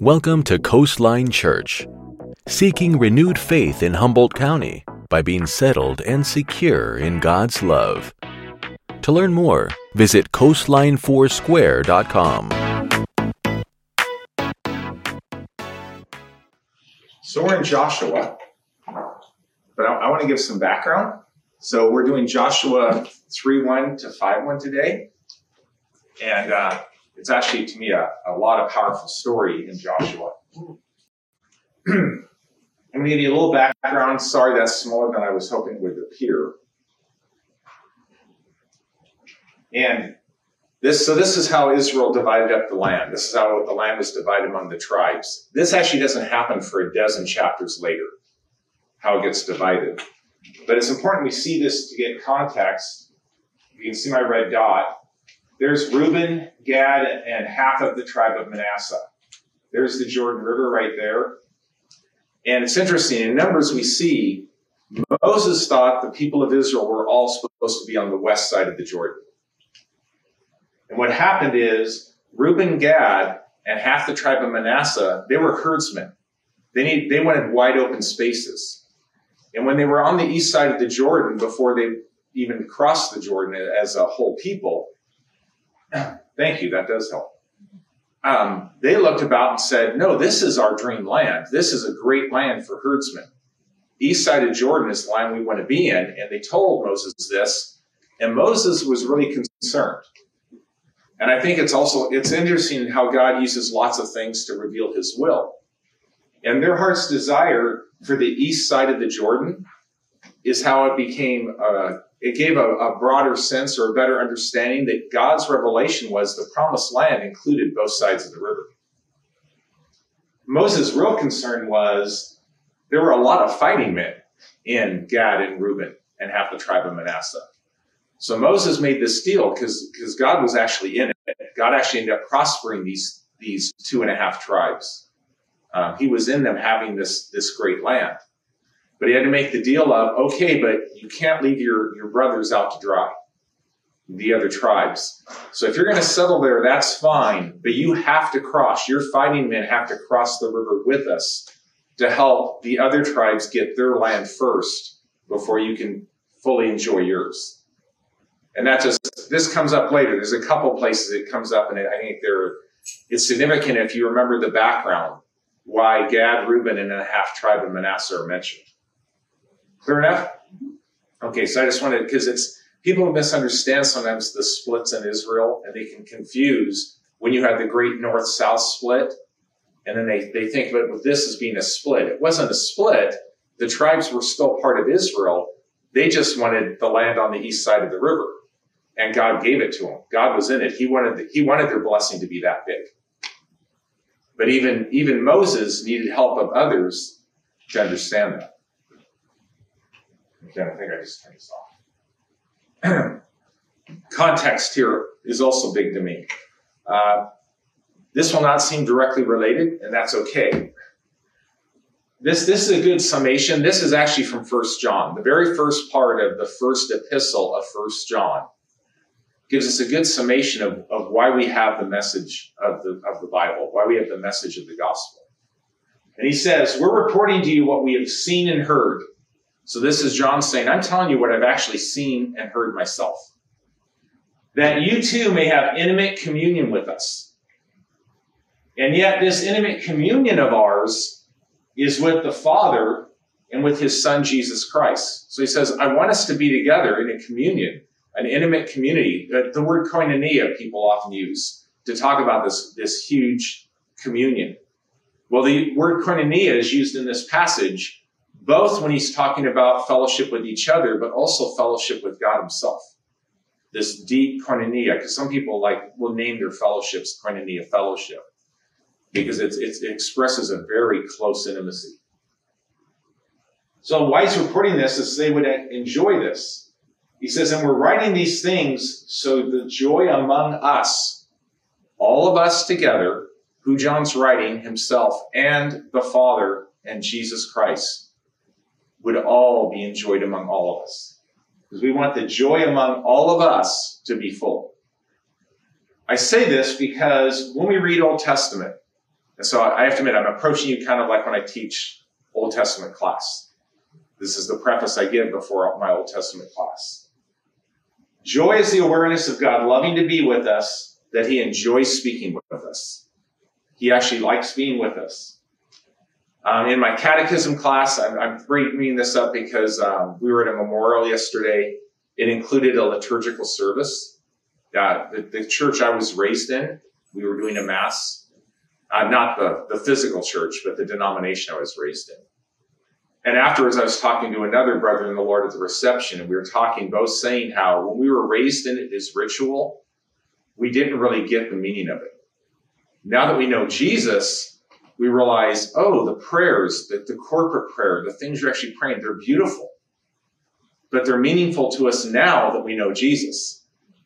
Welcome to Coastline Church, seeking renewed faith in Humboldt County by being settled and secure in God's love. To learn more, visit coastlinefoursquare.com. So we're in Joshua, but I, I want to give some background. So we're doing Joshua 3 1 to 5 1 today. And uh, it's actually, to me, a, a lot of powerful story in Joshua. I'm going to give you a little background. Sorry, that's smaller than I was hoping would appear. And this, so this is how Israel divided up the land. This is how the land was divided among the tribes. This actually doesn't happen for a dozen chapters later, how it gets divided. But it's important we see this to get context. You can see my red dot. There's Reuben, Gad, and half of the tribe of Manasseh. There's the Jordan River right there. And it's interesting, in Numbers we see Moses thought the people of Israel were all supposed to be on the west side of the Jordan. And what happened is Reuben, Gad, and half the tribe of Manasseh, they were herdsmen. They, need, they wanted wide open spaces. And when they were on the east side of the Jordan, before they even crossed the Jordan as a whole people, thank you, that does help. Um, they looked about and said, No, this is our dream land. This is a great land for herdsmen. East side of Jordan is the land we want to be in. And they told Moses this, and Moses was really concerned. And I think it's also it's interesting how God uses lots of things to reveal his will. And their heart's desire for the east side of the Jordan is how it became, uh, it gave a, a, broader sense or a better understanding that God's revelation was the promised land included both sides of the river. Moses' real concern was there were a lot of fighting men in Gad and Reuben and half the tribe of Manasseh. So Moses made this deal because God was actually in it. God actually ended up prospering these, these two and a half tribes. Um, he was in them having this, this great land. But he had to make the deal of, okay, but you can't leave your, your brothers out to dry, the other tribes. So if you're going to settle there, that's fine, but you have to cross, your fighting men have to cross the river with us to help the other tribes get their land first before you can fully enjoy yours. And that just, this comes up later. There's a couple places it comes up, and I think there, it's significant if you remember the background why Gad, Reuben, and a half tribe of Manasseh are mentioned. Clear enough? Okay, so I just wanted, because it's, people misunderstand sometimes the splits in Israel and they can confuse when you have the great north south split. And then they, they think of it with this as being a split. It wasn't a split. The tribes were still part of Israel. They just wanted the land on the east side of the river. And God gave it to them. God was in it. He wanted, the, he wanted their blessing to be that big. But even, even Moses needed help of others to understand that. Okay, I think I just turned this off. Context here is also big to me. Uh, this will not seem directly related, and that's okay. This, this is a good summation. This is actually from First John, the very first part of the first epistle of First John gives us a good summation of, of why we have the message of the, of the Bible, why we have the message of the gospel. And he says, We're reporting to you what we have seen and heard. So this is John saying, I'm telling you what I've actually seen and heard myself. That you too may have intimate communion with us. And yet, this intimate communion of ours is with the Father and with his Son, Jesus Christ. So he says, I want us to be together in a communion an intimate community. The, word koinonia people often use to talk about this, this huge communion. Well, the word koinonia is used in this passage both when he's talking about fellowship with each other, but also fellowship with God himself. This deep koinonia, because some people like will name their fellowships koinonia fellowship because it's, it's, it expresses a very close intimacy. So why he's reporting this is they would enjoy this. He says, and we're writing these things so the joy among us, all of us together, who John's writing himself and the Father and Jesus Christ, would all be enjoyed among all of us. Because we want the joy among all of us to be full. I say this because when we read Old Testament, And so I have to admit, I'm approaching you kind of like when I teach Old Testament class. This is the preface I give before my Old Testament class. Joy is the awareness of God loving to be with us, that He enjoys speaking with us. He actually likes being with us. Um, in my catechism class, I'm, I'm bringing this up because um, we were at a memorial yesterday. It included a liturgical service. Uh, the, the church I was raised in, we were doing a mass uh, not the, the physical church, but the denomination I was raised in. And afterwards, I was talking to another brother in the Lord at the reception, and we were talking both saying how when we were raised in as ritual, we didn't really get the meaning of it. Now that we know Jesus, we realize, oh, the prayers, the, the corporate prayer, the things you're actually praying, they're beautiful. But they're meaningful to us now that we know Jesus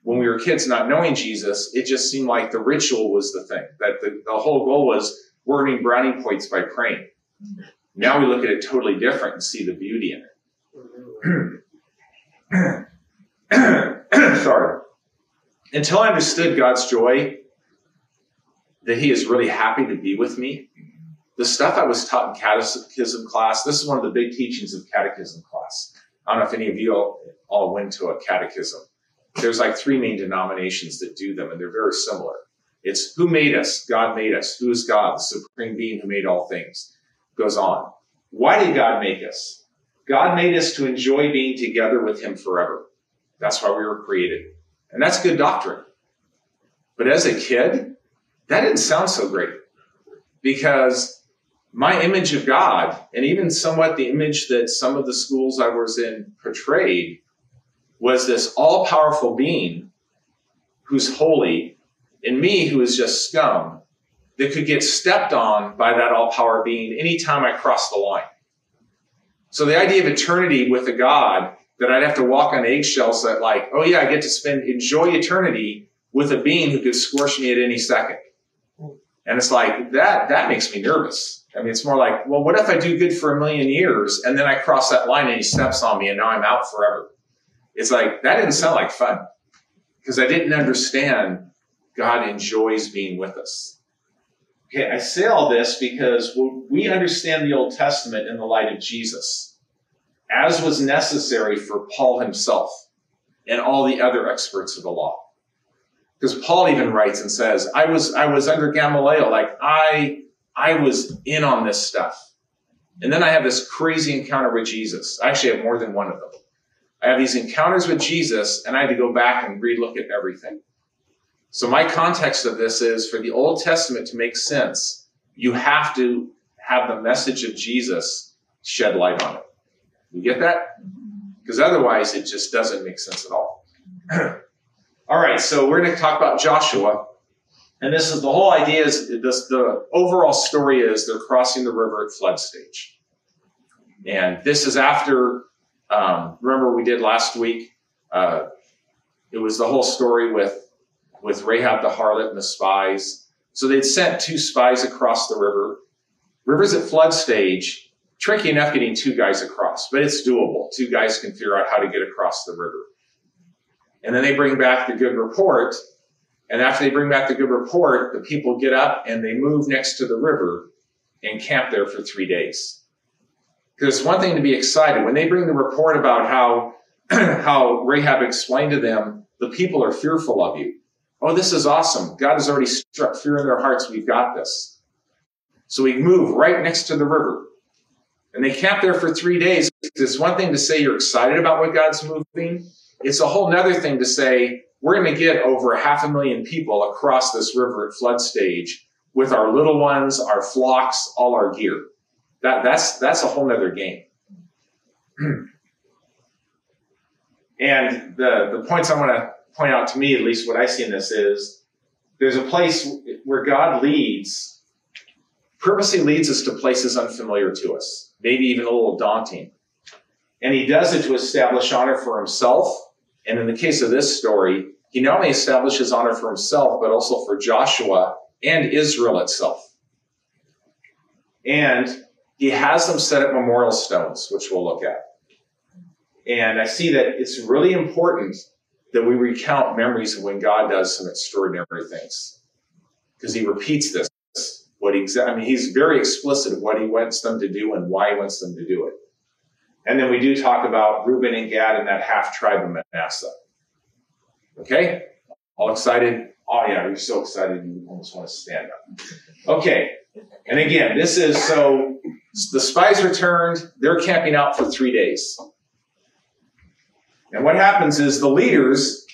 when we were kids not knowing Jesus, it just seemed like the ritual was the thing, that the, the whole goal was we're earning brownie points by praying. Now we look at it totally different and see the beauty in it. Sorry. Until I understood God's joy, that He is really happy to be with me, the stuff I was taught in catechism class, this is one of the big teachings of catechism class. I don't know if any of you all, all went to a catechism there's like three main denominations that do them, and they're very similar. It's who made us? God made us. Who is God? The supreme being who made all things. Goes on. Why did God make us? God made us to enjoy being together with Him forever. That's why we were created. And that's good doctrine. But as a kid, that didn't sound so great because my image of God, and even somewhat the image that some of the schools I was in portrayed, was this all powerful being who's holy, and me who is just scum that could get stepped on by that all power being anytime I crossed the line. So the idea of eternity with a God that I'd have to walk on eggshells that like, oh yeah, I get to spend, enjoy eternity with a being who could squash me at any second. And it's like, that, that makes me nervous. I mean, it's more like, well, what if I do good for a million years and then I cross that line and he steps on me and now I'm out forever? It's like, that didn't sound like fun because I didn't understand God enjoys being with us. Okay, I say all this because we understand the Old Testament in the light of Jesus, as was necessary for Paul himself and all the other experts of the law. Because Paul even writes and says, I was, I was under Gamaliel, like I, I was in on this stuff. And then I have this crazy encounter with Jesus. I actually have more than one of them. I have these encounters with Jesus, and I had to go back and relook at everything. So, my context of this is for the Old Testament to make sense, you have to have the message of Jesus shed light on it. You get that? Because otherwise, it just doesn't make sense at all. all right, so we're going to talk about Joshua. And this is the whole idea is this, the overall story is they're crossing the river at flood stage. And this is after um, remember we did last week? Uh, it was the whole story with with Rahab the harlot and the spies. So they'd sent two spies across the river. River's at flood stage. Tricky enough getting two guys across, but it's doable. Two guys can figure out how to get across the river. And then they bring back the good report. And after they bring back the good report, the people get up and they move next to the river and camp there for three days. Because it's one thing to be excited. When they bring the report about how, how Rahab explained to them, the people are fearful of you. Oh, this is awesome. God has already struck fear in their hearts. We've got this. So we move right next to the river. And they camp there for three days. It's one thing to say you're excited about what God's moving. It's a whole nother thing to say, we're going to get over half a million people across this river at flood stage with our little ones, our flocks, all our gear. That, that's, that's a whole nother game. and the, the points I want to point out to me, at least what I see in this is there's a place where God leads, purposely leads us to places unfamiliar to us, maybe even a little daunting. And he does it to establish honor for himself. And in the case of this story, he not only establishes honor for himself, but also for Joshua and Israel itself. And he has them set up memorial stones, which we'll look at. And I see that it's really important that we recount memories of when God does some extraordinary things. Because he repeats this what exa- I mean, he's very explicit of what he wants them to do and why he wants them to do it. And then we do talk about Reuben and Gad and that half tribe of Manasseh. Okay? All excited? Oh yeah, you're so excited you almost want to stand up. Okay. And again, this is so the spies returned, they're camping out for three days. And what happens is the leaders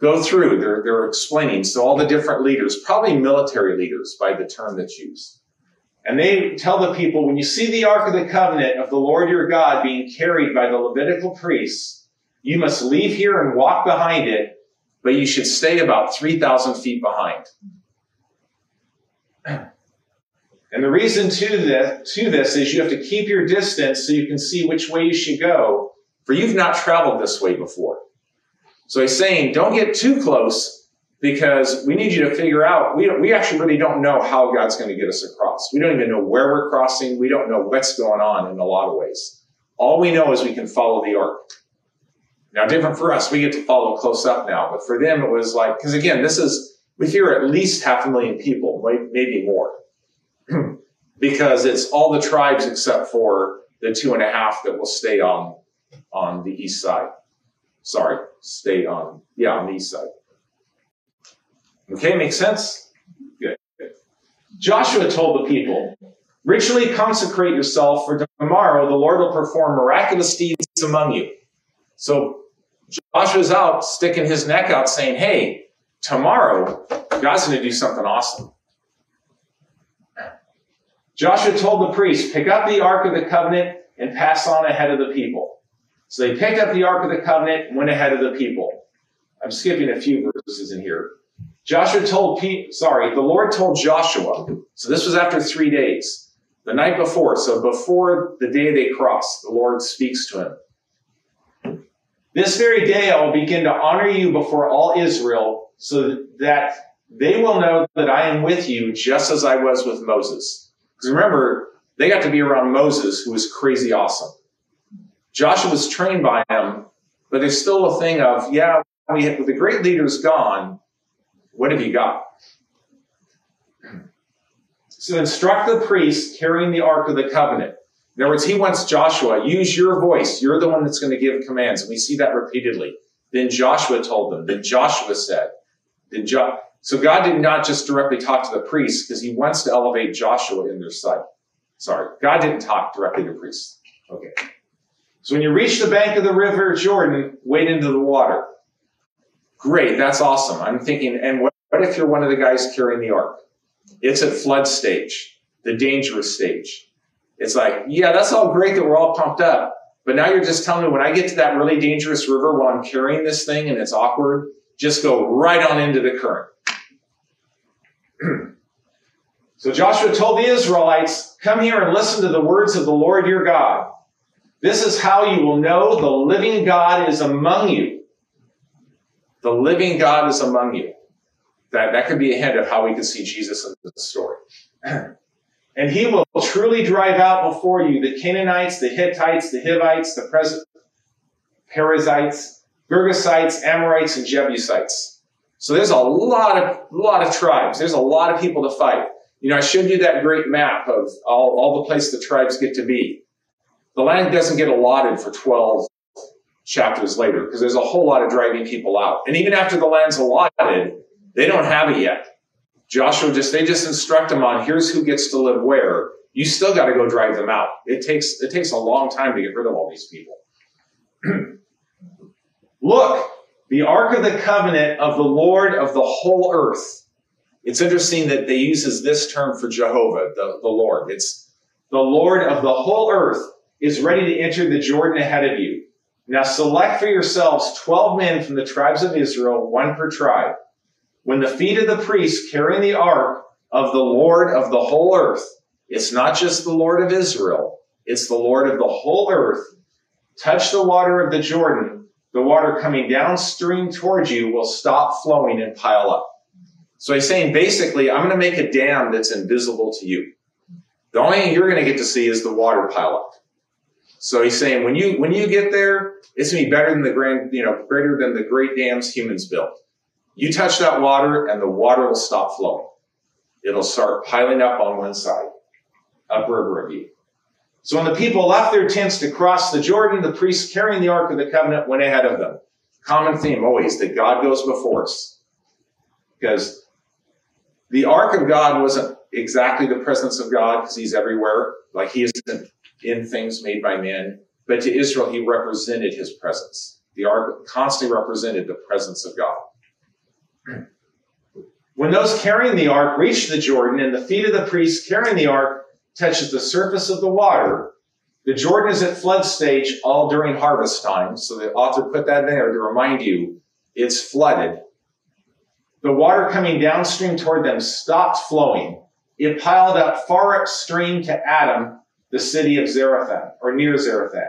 go through, they're, they're explaining. So all the different leaders, probably military leaders by the term that's used. And they tell the people, when you see the Ark of the Covenant of the Lord your God being carried by the Levitical priests, you must leave here and walk behind it, but you should stay about 3,000 feet behind. And the reason to this, to this is you have to keep your distance so you can see which way you should go, for you've not traveled this way before. So he's saying, don't get too close because we need you to figure out, we, we actually really don't know how God's going to get us across. We don't even know where we're crossing. We don't know what's going on in a lot of ways. All we know is we can follow the ark. Now, different for us, we get to follow close up now, but for them, it was like, because again, this is, we hear at least half a million people, maybe more, because it's all the tribes except for the two and a half that will stay on, on the east side. Sorry, stay on, yeah, on the east side. Okay, makes sense? Good. Joshua told the people, ritually consecrate yourself for tomorrow the Lord will perform miraculous deeds among you. So Joshua's out sticking his neck out saying, hey, tomorrow God's going to do something awesome. Joshua told the priests, pick up the Ark of the Covenant and pass on ahead of the people. So they picked up the Ark of the Covenant and went ahead of the people. I'm skipping a few verses in here. Joshua told Pete, sorry, the Lord told Joshua. So this was after three days. The night before, so before the day they crossed, the Lord speaks to him. This very day I will begin to honor you before all Israel so that they will know that I am with you just as I was with Moses. Because remember, they got to be around Moses, who was crazy awesome. Joshua was trained by him, but there's still a thing of, yeah, we have, the great leader's gone. What have you got? So instruct the priest carrying the Ark of the Covenant. In other words, he wants Joshua, use your voice. You're the one that's going to give commands. And we see that repeatedly. Then Joshua told them. Then Joshua said. Then jo- so God did not just directly talk to the priests because he wants to elevate Joshua in their sight. Sorry, God didn't talk directly to priests. Okay. So when you reach the bank of the river Jordan, wade into the water. Great, that's awesome. I'm thinking, and what, what if you're one of the guys carrying the ark? It's at flood stage, the dangerous stage. It's like, yeah, that's all great that we're all pumped up. But now you're just telling me when I get to that really dangerous river while I'm carrying this thing and it's awkward, just go right on into the current. so Joshua told the Israelites, come here and listen to the words of the Lord your God. This is how you will know the living God is among you. The living God is among you. That, that could be a hint of how we could see Jesus in the story. and he will truly drive out before you the Canaanites, the Hittites, the Hivites, the Pres- Perizzites, Girgasites, Amorites, and Jebusites. So there's a lot of lot of tribes. There's a lot of people to fight. You know, I showed you that great map of all, all the places the tribes get to be the land doesn't get allotted for 12 chapters later because there's a whole lot of driving people out. And even after the land's allotted, they don't have it yet. Joshua just, they just instruct them on here's who gets to live where. You still got to go drive them out. It takes, it takes a long time to get rid of all these people. Look, the Ark of the Covenant of the Lord of the whole earth. It's interesting that they uses this term for Jehovah, the, the Lord. It's the Lord of the whole earth is ready to enter the Jordan ahead of you. Now select for yourselves 12 men from the tribes of Israel, one per tribe. When the feet of the priests carrying the ark of the Lord of the whole earth, it's not just the Lord of Israel, it's the Lord of the whole earth, touch the water of the Jordan, the water coming downstream towards you will stop flowing and pile up. So he's saying basically, I'm going to make a dam that's invisible to you. The only thing you're going to get to see is the water pile up. So he's saying when you when you get there, it's gonna be better than the grand, you know, greater than the great dams humans built. You touch that water and the water will stop flowing. it'll start piling up on one side, upriver of you. So when the people left their tents to cross the Jordan, the priests carrying the Ark of the Covenant went ahead of them. Common theme always that God goes before us. Because the Ark of God wasn't exactly the presence of God because he's everywhere. Like he isn't in things made by men. But to Israel, he represented his presence. The Ark constantly represented the presence of God. When those carrying the ark reach the Jordan and the feet of the priests carrying the ark touches the surface of the water, the Jordan is at flood stage all during harvest time. So the author put that there to remind you it's flooded. The water coming downstream toward them stopped flowing. It piled up far upstream to Adam, the city of Zarethan, or near Zarethan.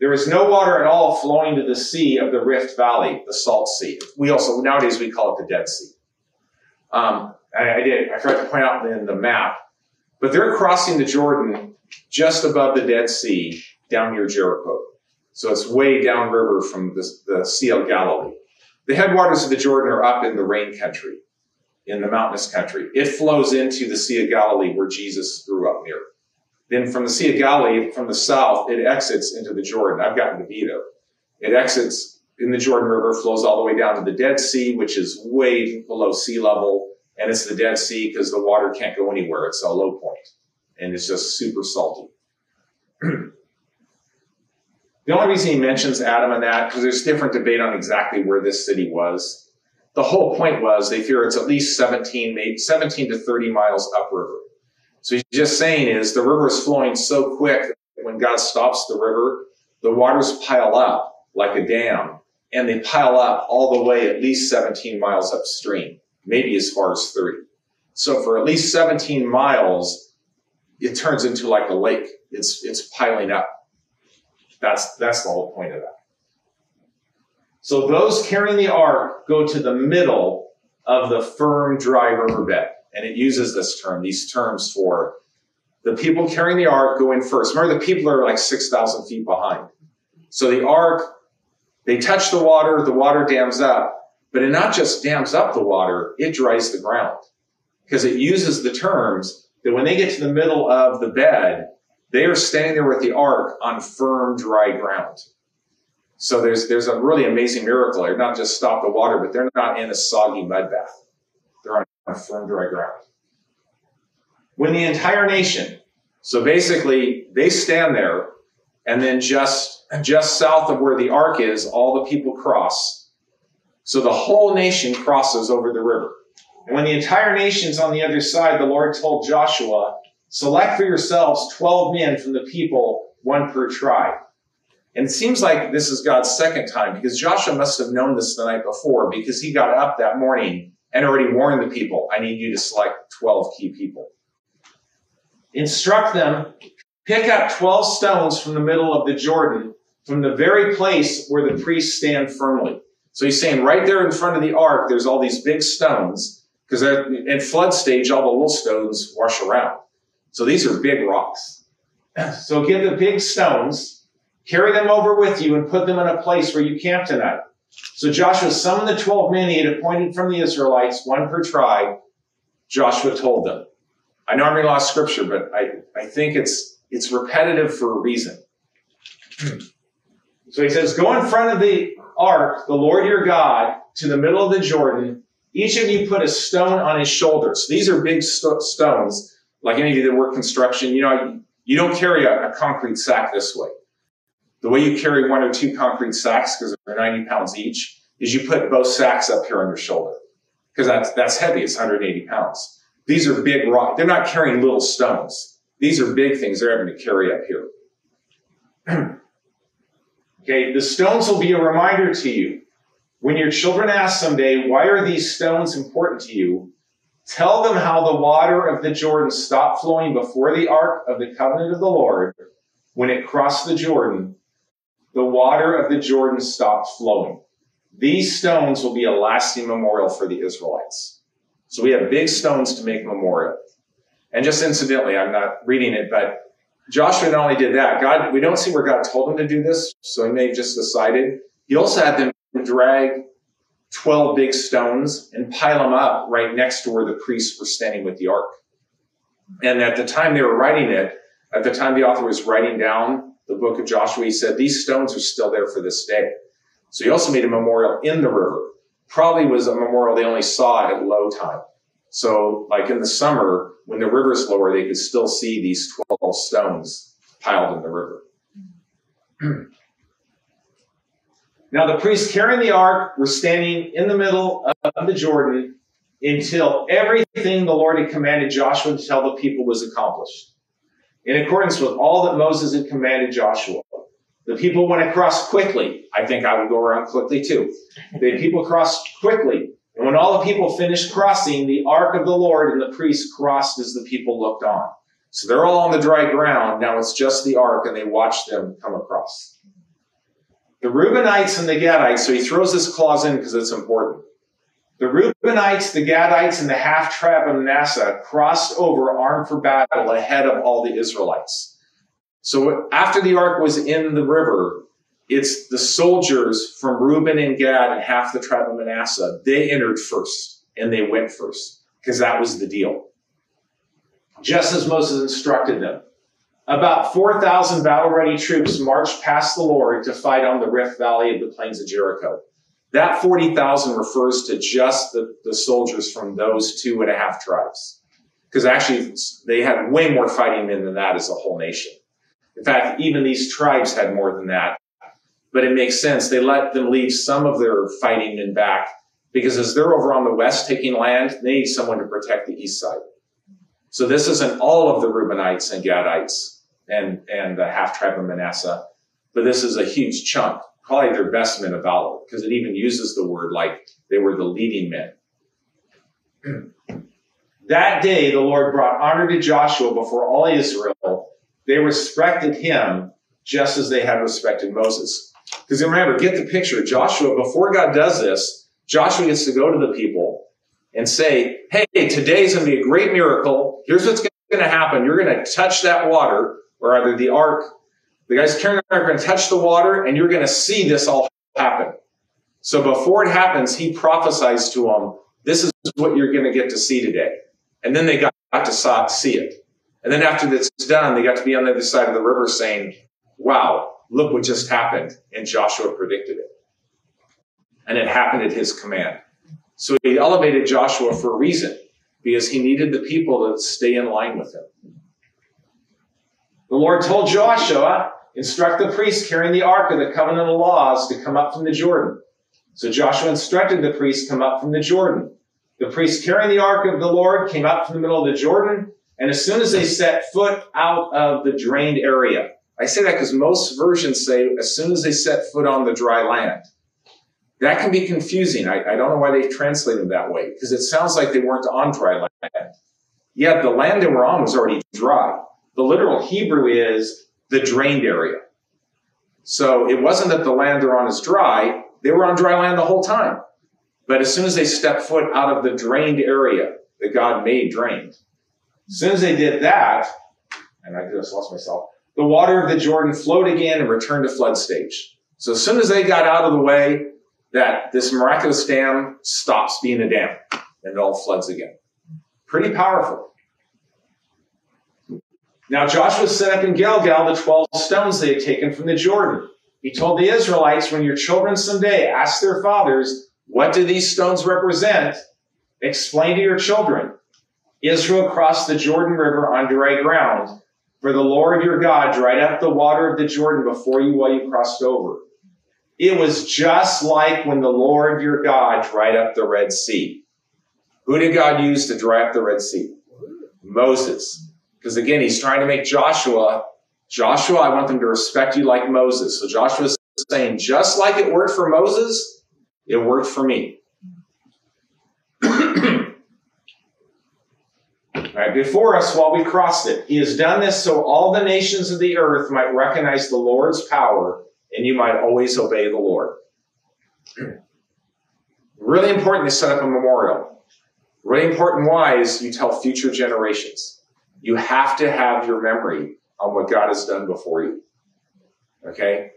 There is no water at all flowing to the sea of the Rift Valley, the Salt Sea. We also, nowadays, we call it the Dead Sea. Um, I, I, did. I forgot to point out in the map, but they're crossing the Jordan just above the Dead Sea down near Jericho. So it's way downriver from the, the Sea of Galilee. The headwaters of the Jordan are up in the rain country, in the mountainous country. It flows into the Sea of Galilee where Jesus grew up near. Then from the Sea of Galilee, from the south, it exits into the Jordan. I've gotten to Vito. It exits in the Jordan River flows all the way down to the Dead Sea, which is way below sea level. And it's the Dead Sea because the water can't go anywhere. It's a low point and it's just super salty. the only reason he mentions Adam and that, because there's different debate on exactly where this city was. The whole point was they fear it's at least 17, maybe 17 to 30 miles upriver. So he's just saying is the river is flowing so quick when God stops the river, the waters pile up like a dam and they pile up all the way at least 17 miles upstream, maybe as far as 30. So for at least 17 miles, it turns into like a lake. It's, it's piling up. That's, that's the whole point of that. So those carrying the ark go to the middle of the firm, dry riverbed. And it uses this term, these terms for the people carrying the ark go in first. Remember, the people are like 6,000 feet behind. So the ark they touch the water, the water dams up, but it not just dams up the water, it dries the ground. Because it uses the terms that when they get to the middle of the bed, they are standing there with the ark on firm, dry ground. So there's, there's a really amazing miracle here. Not just stop the water, but they're not in a soggy mud bath. On firm, dry ground. When the entire nation, so basically they stand there and then just just south of where the ark is, all the people cross. So the whole nation crosses over the river. And when the entire nation's on the other side, the Lord told Joshua, select for yourselves 12 men from the people, one per tribe. And it seems like this is God's second time because Joshua must have known this the night before because he got up that morning and already warned the people, I need you to select 12 key people. Instruct them, pick up 12 stones from the middle of the Jordan from the very place where the priests stand firmly. So he's saying right there in front of the ark, there's all these big stones because at flood stage, all the little stones wash around. So these are big rocks. So get the big stones, carry them over with you and put them in a place where you camp tonight. So Joshua summoned the 12 men he had appointed from the Israelites, one per tribe. Joshua told them. I lot of scripture, but I, I think it's, it's repetitive for a reason. So he says, Go in front of the ark, the Lord your God, to the middle of the Jordan. Each of you put a stone on his shoulders. These are big st- stones. Like any of you that work construction, you know, you don't carry a, a concrete sack this way. The way you carry one or two concrete sacks, because they're 90 pounds each, is you put both sacks up here on your shoulder. Because that's, that's heavy. It's 180 pounds. These are big rock. They're not carrying little stones. These are big things they're having to carry up here. Okay, the stones will be a reminder to you. When your children ask someday, why are these stones important to you? Tell them how the water of the Jordan stopped flowing before the ark of the covenant of the Lord. When it crossed the Jordan, the water of the Jordan stopped flowing. These stones will be a lasting memorial for the Israelites. So we have big stones to make memorial. And just incidentally, I'm not reading it, but Joshua not only did that, God, we don't see where God told him to do this, so he may have just decided. He also had them drag 12 big stones and pile them up right next to where the priests were standing with the ark. And at the time they were writing it, at the time the author was writing down the book of Joshua, he said, these stones are still there for this day. So he also made a memorial in the river. Probably was a memorial they only saw at low time. So like in the summer, when the river's lower, they could still see these 12 stones piled in the river. now the priests carrying the ark were standing in the middle of the Jordan until everything the Lord had commanded Joshua to tell the people was accomplished. In accordance with all that Moses had commanded Joshua. The people went across quickly. I think I would go around quickly too. The people crossed quickly. And when all the people finished crossing, the ark of the Lord and the priests crossed as the people looked on. So they're all on the dry ground. Now it's just the ark and they watch them come across. The Reubenites and the Gadites, so he throws this clause in because it's important. The Reubenites, the Gadites, and the half tribe of Manasseh crossed over armed for battle ahead of all the Israelites. So after the ark was in the river, it's the soldiers from Reuben and Gad and half the tribe of Manasseh. They entered first and they went first because that was the deal. Just as Moses instructed them. About 4,000 battle ready troops marched past the Lord to fight on the Rift Valley of the plains of Jericho. That 40,000 refers to just the, the soldiers from those two and a half tribes. Because actually, they had way more fighting men than that as a whole nation. In fact, even these tribes had more than that. But it makes sense. They let them leave some of their fighting men back because as they're over on the west taking land, they need someone to protect the east side. So this isn't all of the Reubenites and Gadites and, and the half tribe of Manasseh, but this is a huge chunk probably their best men of valor because it even uses the word like they were the leading men. that day, the Lord brought honor to Joshua before all Israel. They respected him just as they had respected Moses. Because remember, get the picture. Joshua, before God does this, Joshua gets to go to the people and say, Hey, today's going to be a great miracle. Here's what's going to happen. You're going to touch that water, or either the ark the guys carrying are going to touch the water, and you're going to see this all happen. So before it happens, he prophesies to them, this is what you're going to get to see today. And then they got to see it. And then after that's done, they got to be on the other side of the river saying, wow, look what just happened. And Joshua predicted it. And it happened at his command. So he elevated Joshua for a reason, because he needed the people to stay in line with him. The Lord told Joshua, Instruct the priests carrying the ark of the covenant of laws to come up from the Jordan. So Joshua instructed the priests come up from the Jordan. The priests carrying the ark of the Lord came up from the middle of the Jordan, and as soon as they set foot out of the drained area, I say that because most versions say as soon as they set foot on the dry land. That can be confusing. I, I don't know why they translate them that way, because it sounds like they weren't on dry land. Yet the land they were on was already dry. The literal Hebrew is the drained area. So it wasn't that the land they're on is dry, they were on dry land the whole time. But as soon as they stepped foot out of the drained area that God made drained, as soon as they did that, and I just lost myself, the water of the Jordan flowed again and returned to flood stage. So as soon as they got out of the way, that this miraculous dam stops being a dam and it all floods again. Pretty powerful. Now Joshua set up in Gilgal the 12 stones they had taken from the Jordan. He told the Israelites, when your children someday ask their fathers, what do these stones represent? Explain to your children. Israel crossed the Jordan River on dry ground, for the Lord your God dried up the water of the Jordan before you while you crossed over. It was just like when the Lord your God dried up the Red Sea. Who did God use to dry up the Red Sea? Moses. Because again, he's trying to make Joshua, Joshua, I want them to respect you like Moses. So Joshua's saying, just like it worked for Moses, it worked for me. Right, before us while we crossed it. He has done this so all the nations of the earth might recognize the Lord's power and you might always obey the Lord. really important to set up a memorial. Really important why is you tell future generations. You have to have your memory on what God has done before you. Okay?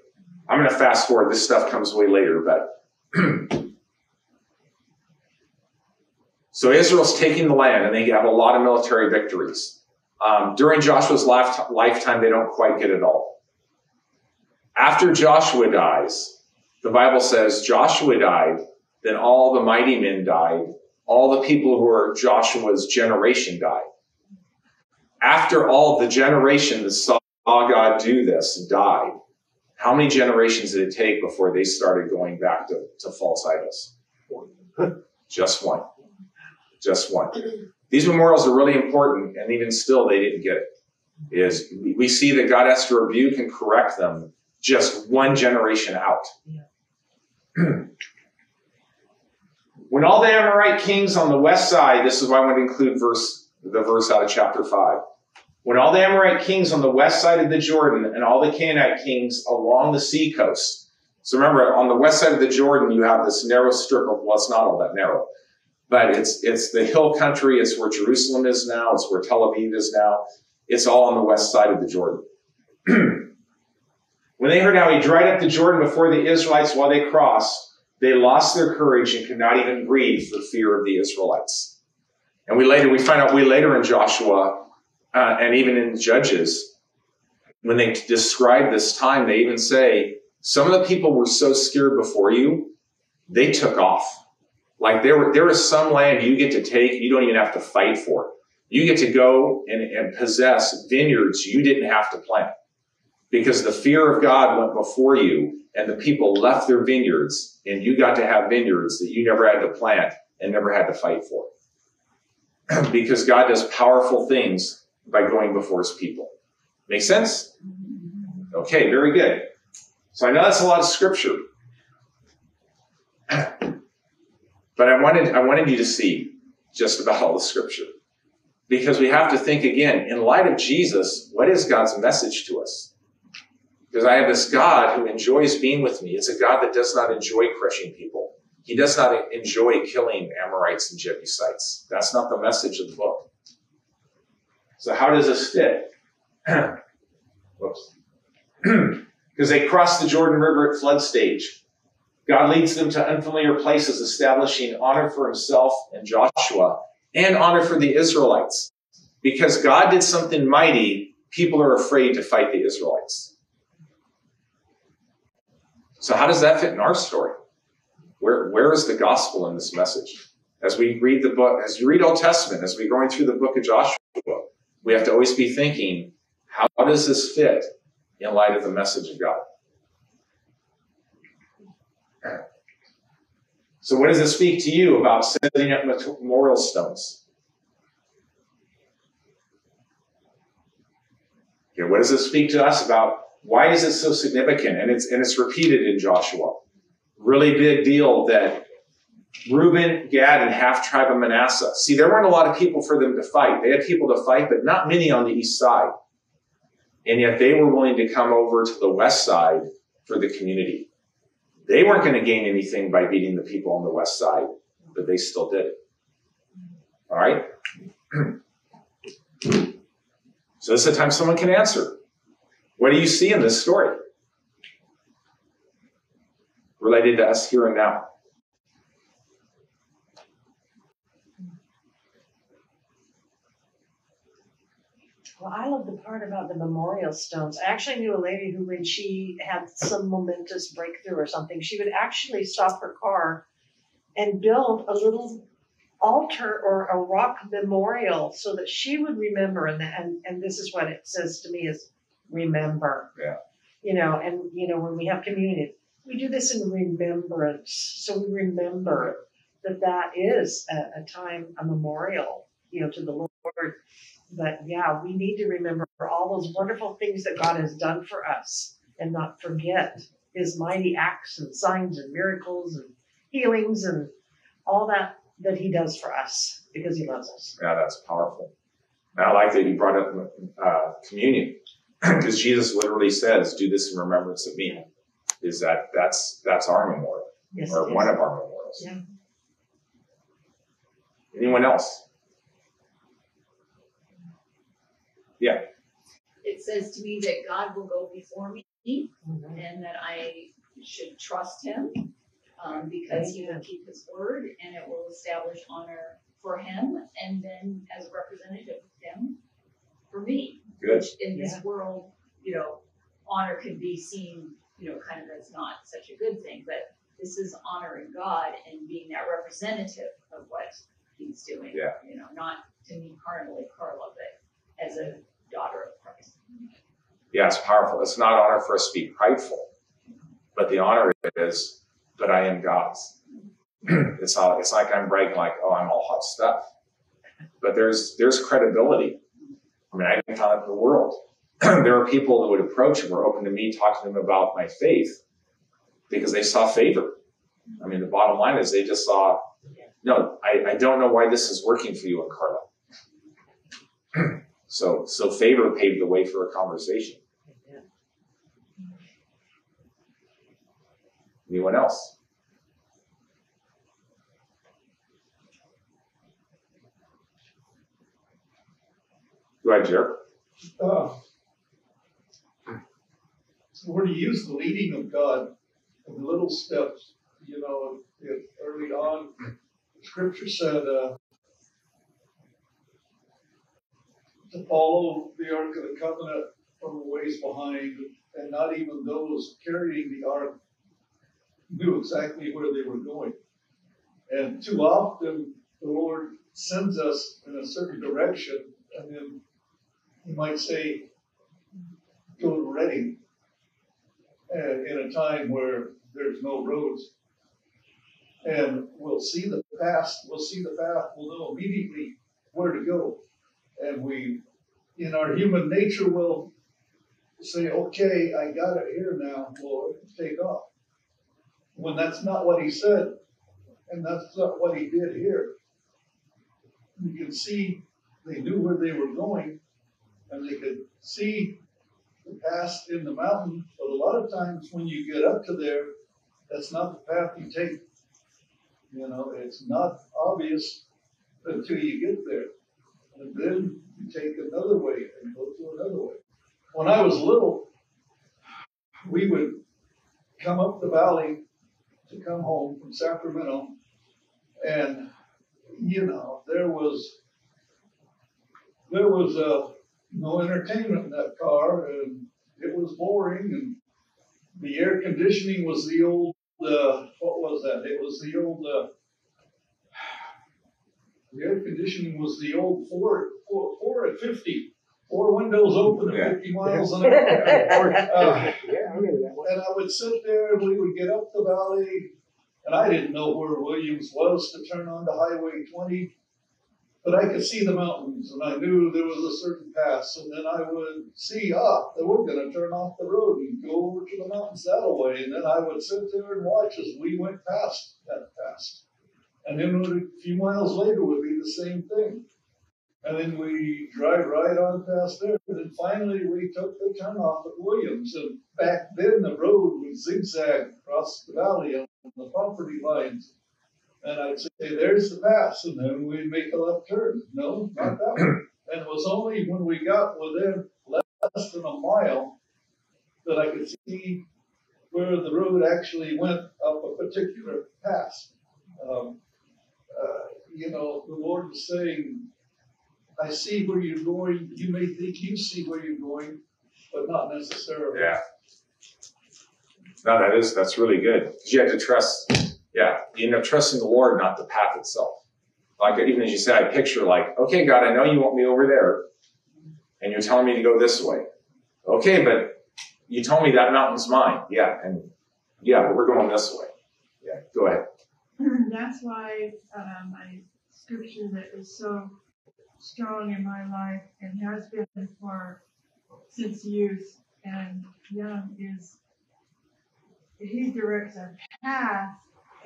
I'm going to fast forward. This stuff comes way later, but So Israel's taking the land and they have a lot of military victories. Um, during Joshua's lifetime, they don't quite get it all. After Joshua dies, the Bible says Joshua died, then all the mighty men died, all the people who were Joshua's generation died. After all the generation that saw God do this died, how many generations did it take before they started going back to, to false idols? Just one. Just one. These memorials are really important, and even still, they didn't get it. Is we see that God has to rebuke and correct them just one generation out. When all the Amorite kings on the west side, this is why I want to include verse the verse out of chapter five. When all the Amorite kings on the west side of the Jordan and all the Canaanite kings along the sea coast. So remember, on the west side of the Jordan, you have this narrow strip of, well, it's not all that narrow, but it's, it's the hill country. It's where Jerusalem is now. It's where Tel Aviv is now. It's all on the west side of the Jordan. when they heard how he dried up the Jordan before the Israelites while they crossed, they lost their courage and could not even breathe for fear of the Israelites. And we later, we find out we later in Joshua uh, and even in Judges, when they describe this time, they even say, some of the people were so scared before you, they took off. Like there, were, there is some land you get to take, you don't even have to fight for. You get to go and, and possess vineyards you didn't have to plant because the fear of God went before you and the people left their vineyards and you got to have vineyards that you never had to plant and never had to fight for. because God does powerful things by going before his people. Make sense? Okay, very good. So I know that's a lot of scripture. But I wanted, I wanted you to see just about all the scripture. Because we have to think again, in light of Jesus, what is God's message to us? Because I have this God who enjoys being with me. It's a God that does not enjoy crushing people. He does not enjoy killing Amorites and Jebusites. That's not the message of the book. So how does this fit? Whoops. Because they cross the Jordan River at flood stage. God leads them to unfamiliar places, establishing honor for himself and Joshua and honor for the Israelites. Because God did something mighty, people are afraid to fight the Israelites. So, how does that fit in our story? Where, where is the gospel in this message? As we read the book, as you read Old Testament, as we're going through the book of Joshua, we have to always be thinking, how does this fit in light of the message of God? So, what does it speak to you about setting up memorial stones? Okay, what does it speak to us about why is it so significant? And it's and it's repeated in Joshua. Really big deal that Reuben, Gad, and half tribe of Manasseh. See, there weren't a lot of people for them to fight. They had people to fight, but not many on the east side. And yet they were willing to come over to the west side for the community. They weren't going to gain anything by beating the people on the west side, but they still did it. All right? so this is a time someone can answer. What do you see in this story? Related to us here and now. Well, I love the part about the memorial stones. I actually knew a lady who, when she had some momentous breakthrough or something, she would actually stop her car and build a little altar or a rock memorial so that she would remember. And, and, and this is what it says to me is remember. Yeah. You know, and, you know, when we have communion, we do this in remembrance. So we remember that that is a, a time, a memorial, you know, to the Lord but yeah, we need to remember all those wonderful things that God has done for us and not forget his mighty acts and signs and miracles and healings and all that that he does for us because he loves us. Yeah, that's powerful. And I like that you brought up uh, communion because Jesus literally says, "Do this in remembrance of me." Is that that's that's our memorial yes, or one of our memorials? Yeah. Anyone else? Yeah. It says to me that God will go before me mm-hmm. and that I should trust him um, because he will keep his word and it will establish honor for him and then as a representative of him for me. Good. Which in this world, you know, honor can be seen, you know, kind of as not such a good thing, but this is honoring God and being that representative of what he's doing. Yeah. You know, not to me carnally, Carla, but as a daughter of Christ. Yeah, it's powerful. It's not honor for us to be prideful, but the honor is, but I am God's. it's all, it's like I'm bragging like, oh, I'm all hot stuff. But there's there's credibility. I mean, I can find it the world. there are people who would approach and were open to me talking to them about my faith because they saw favor. I mean, the bottom line is they just saw, no, I, I don't know why this is working for you and Carla. so so favor paved the way for a conversation. Anyone else? Go ahead, Jared. Uh, we're to use the leading of God in little steps. You know, if early on, Scripture said uh, to follow the Ark of the Covenant from a ways behind, and not even those carrying the Ark knew exactly where they were going. And too often, the Lord sends us in a certain direction, and then He might say, go to Redding uh, in a time where there's no roads. And we'll see the past, we'll see the path, we'll know immediately where to go. And we, in our human nature, will say, okay, I got it here now, Lord, take off. When that's not what he said, and that's not what he did here. You can see they knew where they were going, and they could see the path in the mountain, but a lot of times when you get up to there, that's not the path you take. You know, it's not obvious until you get there. And then you take another way and go to another way. When I was little, we would come up the valley to come home from Sacramento, and you know, there was there was uh, no entertainment in that car, and it was boring, and the air conditioning was the old uh, what was that? It was the old uh, the air conditioning was the old Ford four, four at fifty, four windows open at Yeah. fifty miles an hour. Uh, Yeah, I remember that one. and I would sit there and we would get up the valley. And I didn't know where Williams was to turn onto Highway 20, but I could see the mountains and I knew there was a certain pass. And then I would see, ah, that we're going to turn off the road and go over to the mountains that way. And then I would sit there and watch as we went past that pass. And then a few miles later would be the same thing. And then we drive right on past there. And then finally we took the turnoff at Williams. And back then the road would zigzag across the valley on the property lines. And I'd say, there's the pass. And then we'd make a left turn. No, not that one. And it was only when we got within less than a mile that I could see where the road actually went up a particular pass. Um, uh, you know, the Lord was saying, I see where you're going. You may think you see where you're going, but not necessarily. Yeah. No, that is that's really good because you have to trust. Yeah, you know, trusting the Lord, not the path itself. Like even as you said, I picture like, okay, God, I know you want me over there, and you're telling me to go this way. Okay, but you told me that mountain's mine. Yeah, and yeah, but we're going this way. Yeah, go ahead. That's why um, my scripture that is so strong in my life and has been for since youth and young is he directs our path.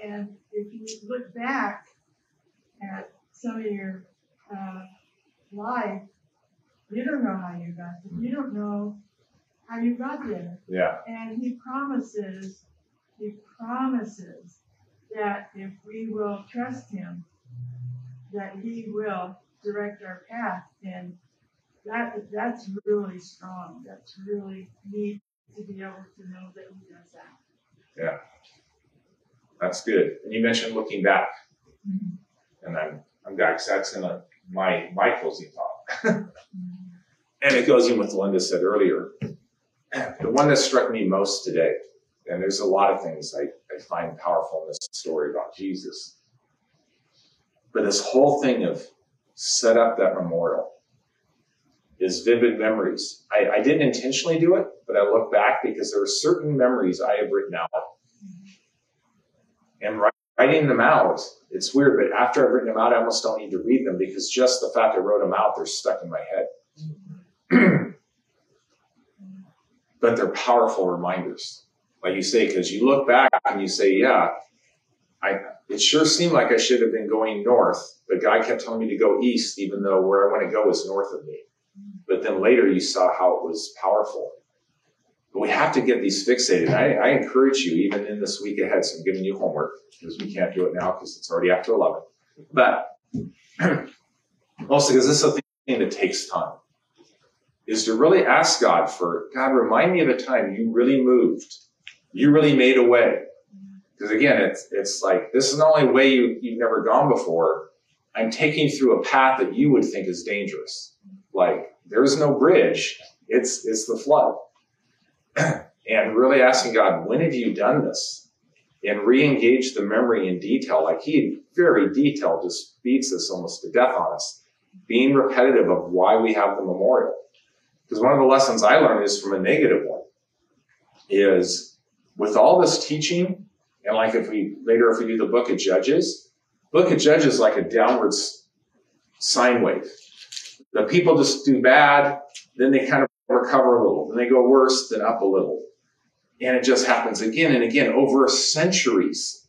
And if you look back at some of your uh, life, you don't know how you got there. You don't know how you got there. Yeah, And he promises, he promises that if we will trust him, that he will direct our path. And that that's really strong. That's really neat to be able to know that he does that. Yeah, that's good. And you mentioned looking back, mm-hmm. and I'm I'm back, 'cause that's in a, my, my closing thought. Mm-hmm. and it goes in with Linda said earlier. The one that struck me most today, and there's a lot of things I, I find powerful in this story about Jesus, but this whole thing of set up that memorial is vivid memories. I, I didn't intentionally do it, but I look back because there are certain memories I have written out. And writing them out, it's weird, but after I've written them out, I almost don't need to read them because just the fact I wrote them out, they're stuck in my head. but they're powerful reminders. Like you say, because you look back and you say, yeah, I, it sure seemed like I should have been going north, but God kept telling me to go east, even though where I want to go is north of me. But then later you saw how it was powerful. But we have to get these fixated. I, I encourage you, even in this week ahead, so I'm giving you homework because we can't do it now because it's already after 11. But also because this is a thing that takes time, is to really ask God for, God, remind me of a time you really moved. You really made a way. Because again, it's, it's like, this is the only way you, you've never gone before, I'm taking you through a path that you would think is dangerous. Like, there's no bridge. It's, it's the flood. and really asking God, when have you done this? And re-engage the memory in detail. Like he very detailed just beats us almost to death on us. Being repetitive of why we have the memorial. Because one of the lessons I learned is from a negative one is with all this teaching, and like if we later if we do the book of Judges, book of Judges like a downwards sine wave. The people just do bad, then they kind of recover a little, then they go worse, then up a little. And it just happens again and again over centuries.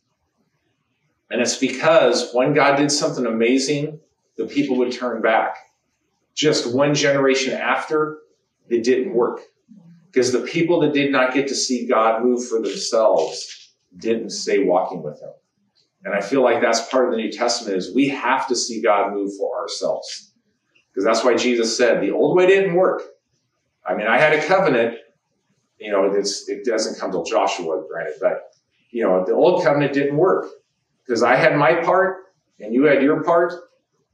And it's because when God did something amazing, the people would turn back. Just one generation after, it didn't work. Because the people that did not get to see God move for themselves didn't stay walking with him. And I feel like that's part of the New Testament is we have to see God move for ourselves. Because that's why Jesus said the old way didn't work. I mean, I had a covenant, you know, it doesn't come till Joshua, granted, but, you know, the old covenant didn't work because I had my part and you had your part.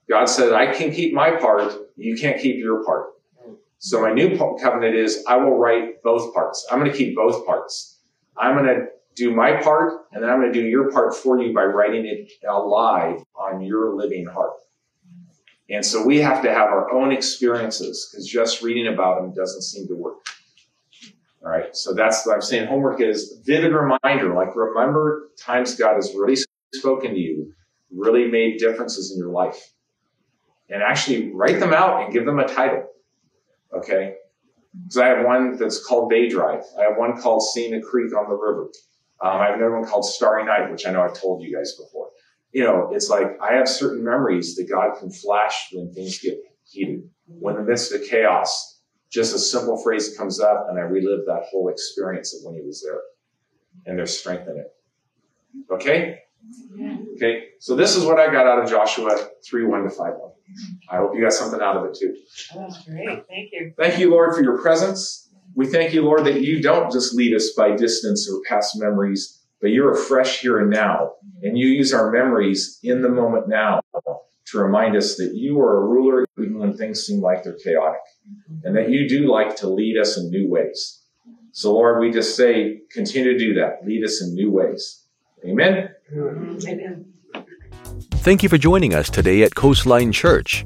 God said, I can keep my part, you can't keep your part. So my new covenant is I will write both parts. I'm going to keep both parts. I'm going to do my part and then I'm going to do your part for you by writing it alive on your living heart. And so we have to have our own experiences because just reading about them doesn't seem to work. All right. So that's what I'm saying. Homework is vivid reminder. Like remember times God has really spoken to you, really made differences in your life. And actually write them out and give them a title. Okay. Because I have one that's called Day Drive. I have one called Seeing a Creek on the River. Um, I have another one called Starry Night, which I know I've told you guys before you know, it's like I have certain memories that God can flash when things get heated. When in the midst of chaos, just a simple phrase comes up and I relive that whole experience of when he was there. And there's strength in it. Okay? Okay. So this is what I got out of Joshua 3 1 to 5 1. I hope you got something out of it too. Oh, that's great. Thank you. Thank you, Lord, for your presence. We thank you, Lord, that you don't just lead us by distance or past memories, but you're fresh here and now. And you use our memories in the moment now to remind us that you are a ruler even when things seem like they're chaotic and that you do like to lead us in new ways. So, Lord, we just say, continue to do that. Lead us in new ways. Amen. Amen. Thank you for joining us today at Coastline Church.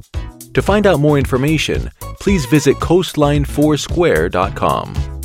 To find out more information, please visit coastlinefoursquare.com.